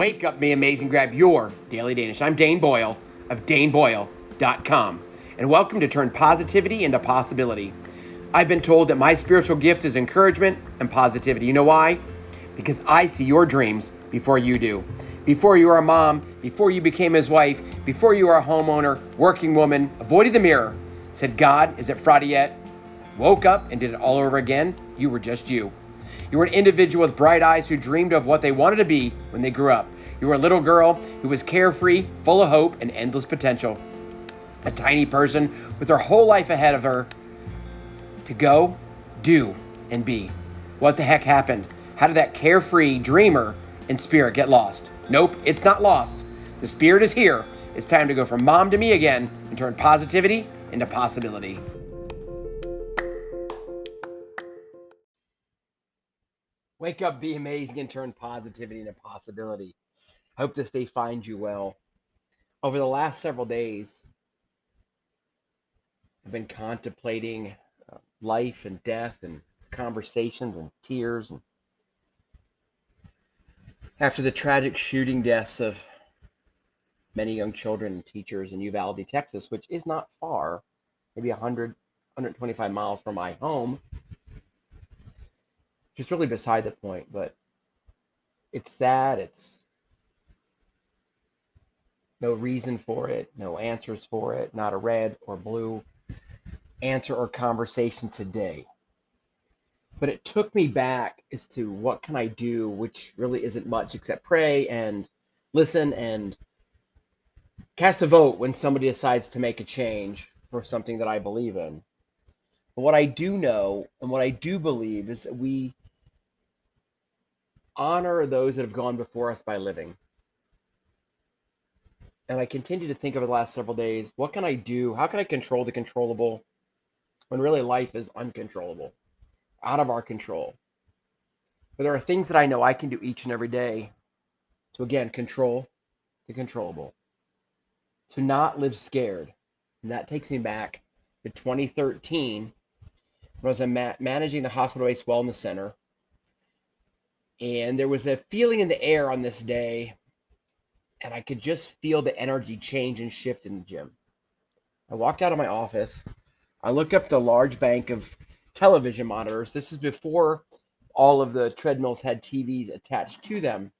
Wake up, me amazing. Grab your daily Danish. I'm Dane Boyle of DaneBoyle.com, and welcome to Turn Positivity into Possibility. I've been told that my spiritual gift is encouragement and positivity. You know why? Because I see your dreams before you do. Before you were a mom, before you became his wife, before you were a homeowner, working woman, avoided the mirror, said, God, is it Friday yet? Woke up and did it all over again. You were just you. You were an individual with bright eyes who dreamed of what they wanted to be when they grew up. You were a little girl who was carefree, full of hope, and endless potential. A tiny person with her whole life ahead of her to go, do, and be. What the heck happened? How did that carefree dreamer and spirit get lost? Nope, it's not lost. The spirit is here. It's time to go from mom to me again and turn positivity into possibility. Wake up, be amazing, and turn positivity into possibility. Hope this day finds you well. Over the last several days, I've been contemplating uh, life and death and conversations and tears. And after the tragic shooting deaths of many young children and teachers in Uvalde, Texas, which is not far, maybe 100, 125 miles from my home, just really beside the point, but it's sad. It's no reason for it, no answers for it, not a red or blue answer or conversation today. But it took me back as to what can I do, which really isn't much except pray and listen and cast a vote when somebody decides to make a change for something that I believe in. But what I do know and what I do believe is that we honor those that have gone before us by living. And I continue to think over the last several days what can I do? How can I control the controllable when really life is uncontrollable, out of our control? But there are things that I know I can do each and every day to, again, control the controllable, to not live scared. And that takes me back to 2013 when I was ma- managing the Hospital Based Wellness Center and there was a feeling in the air on this day and i could just feel the energy change and shift in the gym. I walked out of my office. I looked up the large bank of television monitors. This is before all of the treadmills had tvs attached to them.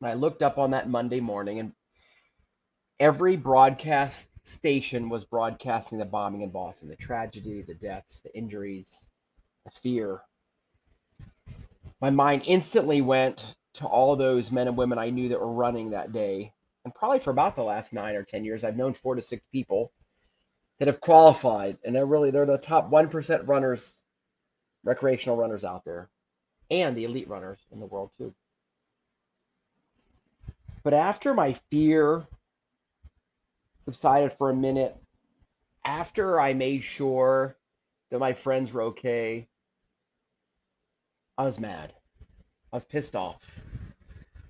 And i looked up on that monday morning and every broadcast station was broadcasting the bombing in boston the tragedy the deaths the injuries the fear my mind instantly went to all those men and women I knew that were running that day. And probably for about the last nine or 10 years, I've known four to six people that have qualified. And they're really, they're the top 1% runners, recreational runners out there, and the elite runners in the world, too. But after my fear subsided for a minute, after I made sure that my friends were okay, I was mad. I was pissed off.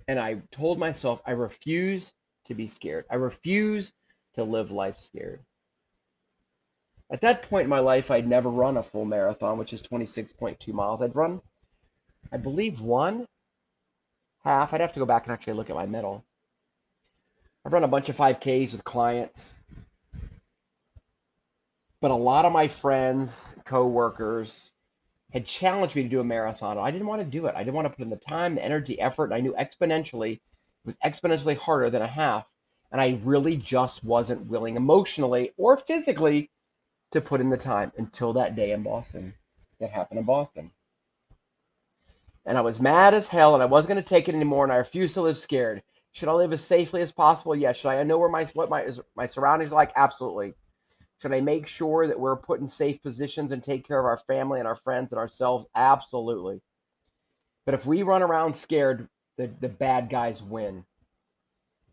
And I told myself I refuse to be scared. I refuse to live life scared. At that point in my life, I'd never run a full marathon, which is 26.2 miles. I'd run, I believe, one half. I'd have to go back and actually look at my medal. I've run a bunch of 5Ks with clients. But a lot of my friends, co-workers, had challenged me to do a marathon. I didn't want to do it. I didn't want to put in the time, the energy, effort. And I knew exponentially it was exponentially harder than a half. And I really just wasn't willing emotionally or physically to put in the time until that day in Boston. That happened in Boston. And I was mad as hell and I wasn't going to take it anymore and I refused to live scared. Should I live as safely as possible? Yes. Should I know where my what my my surroundings are like? Absolutely. Should I make sure that we're put in safe positions and take care of our family and our friends and ourselves? Absolutely. But if we run around scared, the, the bad guys win.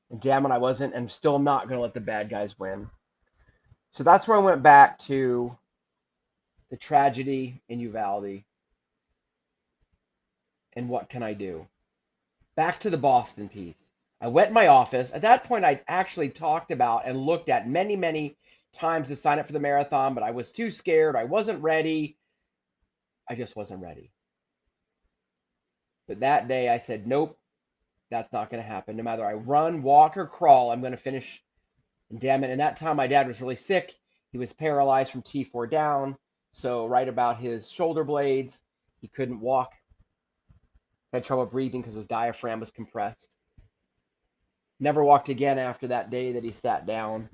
And damn it, I wasn't and still not going to let the bad guys win. So that's where I went back to the tragedy in Uvalde. And what can I do? Back to the Boston piece. I went in my office. At that point, I'd actually talked about and looked at many, many times to sign up for the marathon, but I was too scared. I wasn't ready. I just wasn't ready. But that day I said, nope, that's not going to happen. No matter I run, walk, or crawl, I'm going to finish. And damn it. And that time, my dad was really sick. He was paralyzed from T4 down. So, right about his shoulder blades, he couldn't walk. Had trouble breathing because his diaphragm was compressed. Never walked again after that day that he sat down.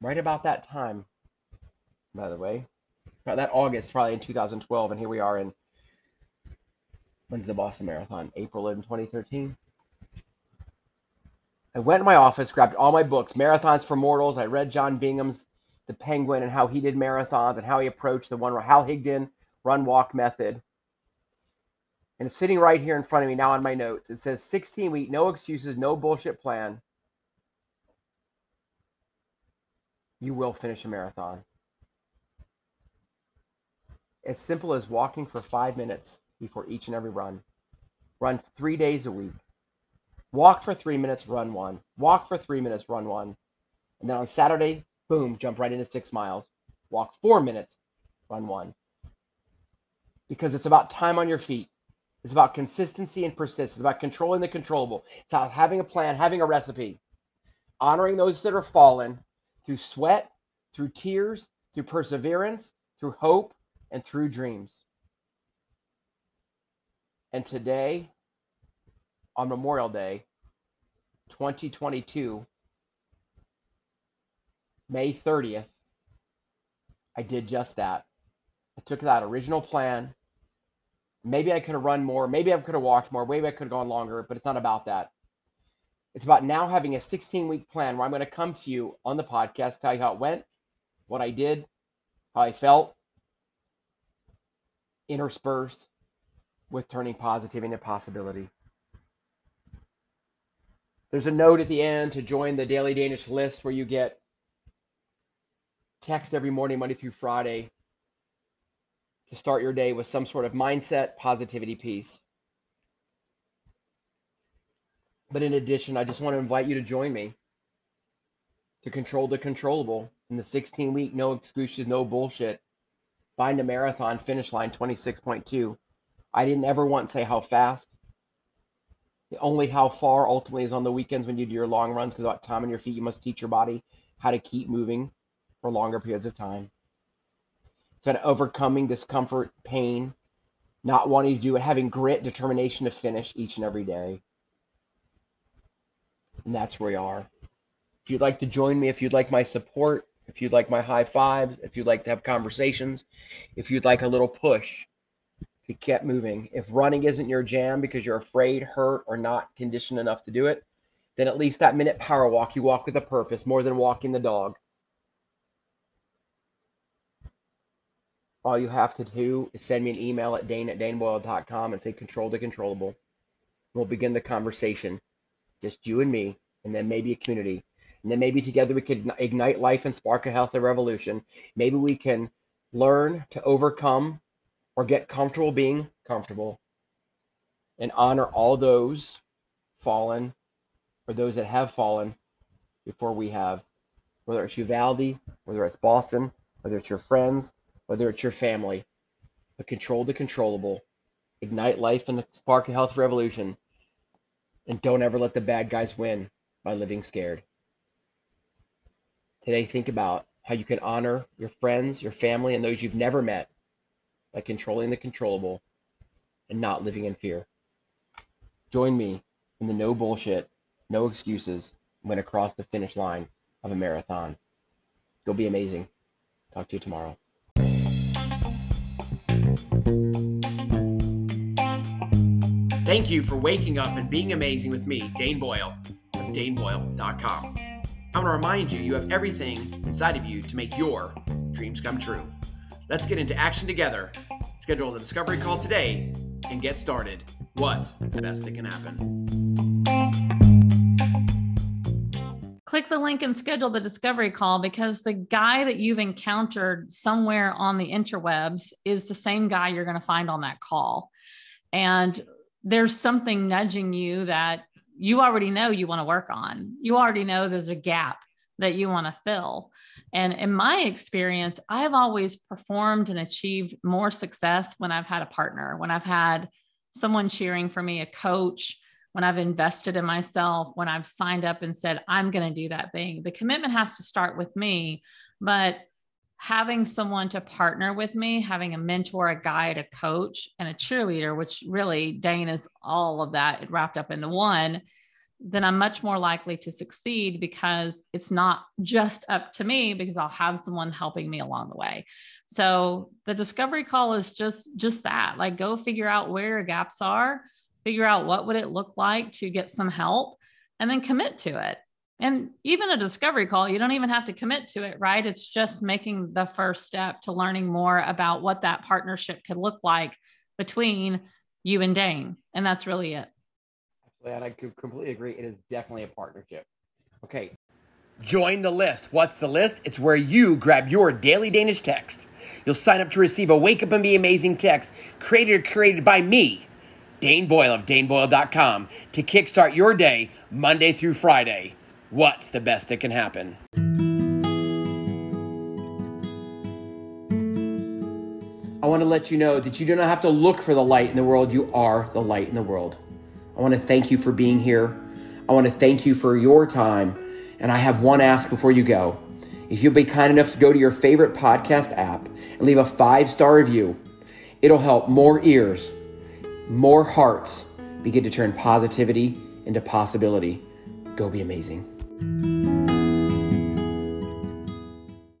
Right about that time, by the way. That August, probably in 2012. And here we are in When's the Boston Marathon? April in 2013. I went in my office, grabbed all my books, Marathons for Mortals. I read John Bingham's The Penguin and how he did marathons and how he approached the one Hal Higdon run walk method. And it's sitting right here in front of me now on my notes. It says 16 week, no excuses, no bullshit plan. You will finish a marathon. As simple as walking for five minutes before each and every run. Run three days a week. Walk for three minutes, run one. Walk for three minutes, run one. And then on Saturday, boom, jump right into six miles. Walk four minutes, run one. Because it's about time on your feet. It's about consistency and persistence. It's about controlling the controllable. It's about having a plan, having a recipe, honoring those that are fallen through sweat, through tears, through perseverance, through hope, and through dreams. And today, on Memorial Day, 2022, May 30th, I did just that. I took that original plan. Maybe I could have run more. Maybe I could have walked more. Maybe I could have gone longer, but it's not about that. It's about now having a 16 week plan where I'm going to come to you on the podcast, tell you how it went, what I did, how I felt, interspersed with turning positivity into possibility. There's a note at the end to join the Daily Danish list where you get text every morning, Monday through Friday, to start your day with some sort of mindset, positivity piece. But in addition, I just want to invite you to join me to control the controllable in the 16 week, no excuses, no bullshit. Find a marathon finish line 26.2 I didn't ever once say how fast. The only how far ultimately is on the weekends when you do your long runs because about time on your feet, you must teach your body how to keep moving for longer periods of time. So, overcoming discomfort, pain, not wanting to do it, having grit, determination to finish each and every day. And that's where we are. If you'd like to join me, if you'd like my support, if you'd like my high fives, if you'd like to have conversations, if you'd like a little push, to get moving. If running isn't your jam because you're afraid, hurt, or not conditioned enough to do it, then at least that minute power walk, you walk with a purpose more than walking the dog. All you have to do is send me an email at dane at daneboyle.com and say control the controllable. We'll begin the conversation. Just you and me, and then maybe a community. And then maybe together we could ignite life and spark a healthy revolution. Maybe we can learn to overcome or get comfortable being comfortable and honor all those fallen or those that have fallen before we have, whether it's Uvalde, whether it's Boston, whether it's your friends, whether it's your family. But control the controllable, ignite life and spark a health revolution, and don't ever let the bad guys win by living scared. Today, think about how you can honor your friends, your family, and those you've never met by controlling the controllable and not living in fear. Join me in the no bullshit, no excuses when across the finish line of a marathon. Go be amazing. Talk to you tomorrow. Thank you for waking up and being amazing with me, Dane Boyle of daneboyle.com. I want to remind you you have everything inside of you to make your dreams come true. Let's get into action together. Schedule the discovery call today and get started. What's the best that can happen? Click the link and schedule the discovery call because the guy that you've encountered somewhere on the interwebs is the same guy you're going to find on that call. And there's something nudging you that you already know you want to work on. You already know there's a gap that you want to fill. And in my experience, I've always performed and achieved more success when I've had a partner, when I've had someone cheering for me, a coach, when I've invested in myself, when I've signed up and said, I'm going to do that thing. The commitment has to start with me, but having someone to partner with me, having a mentor, a guide, a coach, and a cheerleader, which really Dane is all of that wrapped up into one, then I'm much more likely to succeed because it's not just up to me because I'll have someone helping me along the way. So the discovery call is just just that. Like go figure out where your gaps are, figure out what would it look like to get some help and then commit to it. And even a discovery call, you don't even have to commit to it, right? It's just making the first step to learning more about what that partnership could look like between you and Dane. And that's really it. And I completely agree. It is definitely a partnership. Okay. Join the list. What's the list? It's where you grab your daily Danish text. You'll sign up to receive a Wake Up and Be Amazing text created or created by me, Dane Boyle of DaneBoyle.com, to kickstart your day Monday through Friday. What's the best that can happen? I want to let you know that you do not have to look for the light in the world. You are the light in the world. I want to thank you for being here. I want to thank you for your time. And I have one ask before you go. If you'll be kind enough to go to your favorite podcast app and leave a five star review, it'll help more ears, more hearts begin to turn positivity into possibility. Go be amazing. Thank you.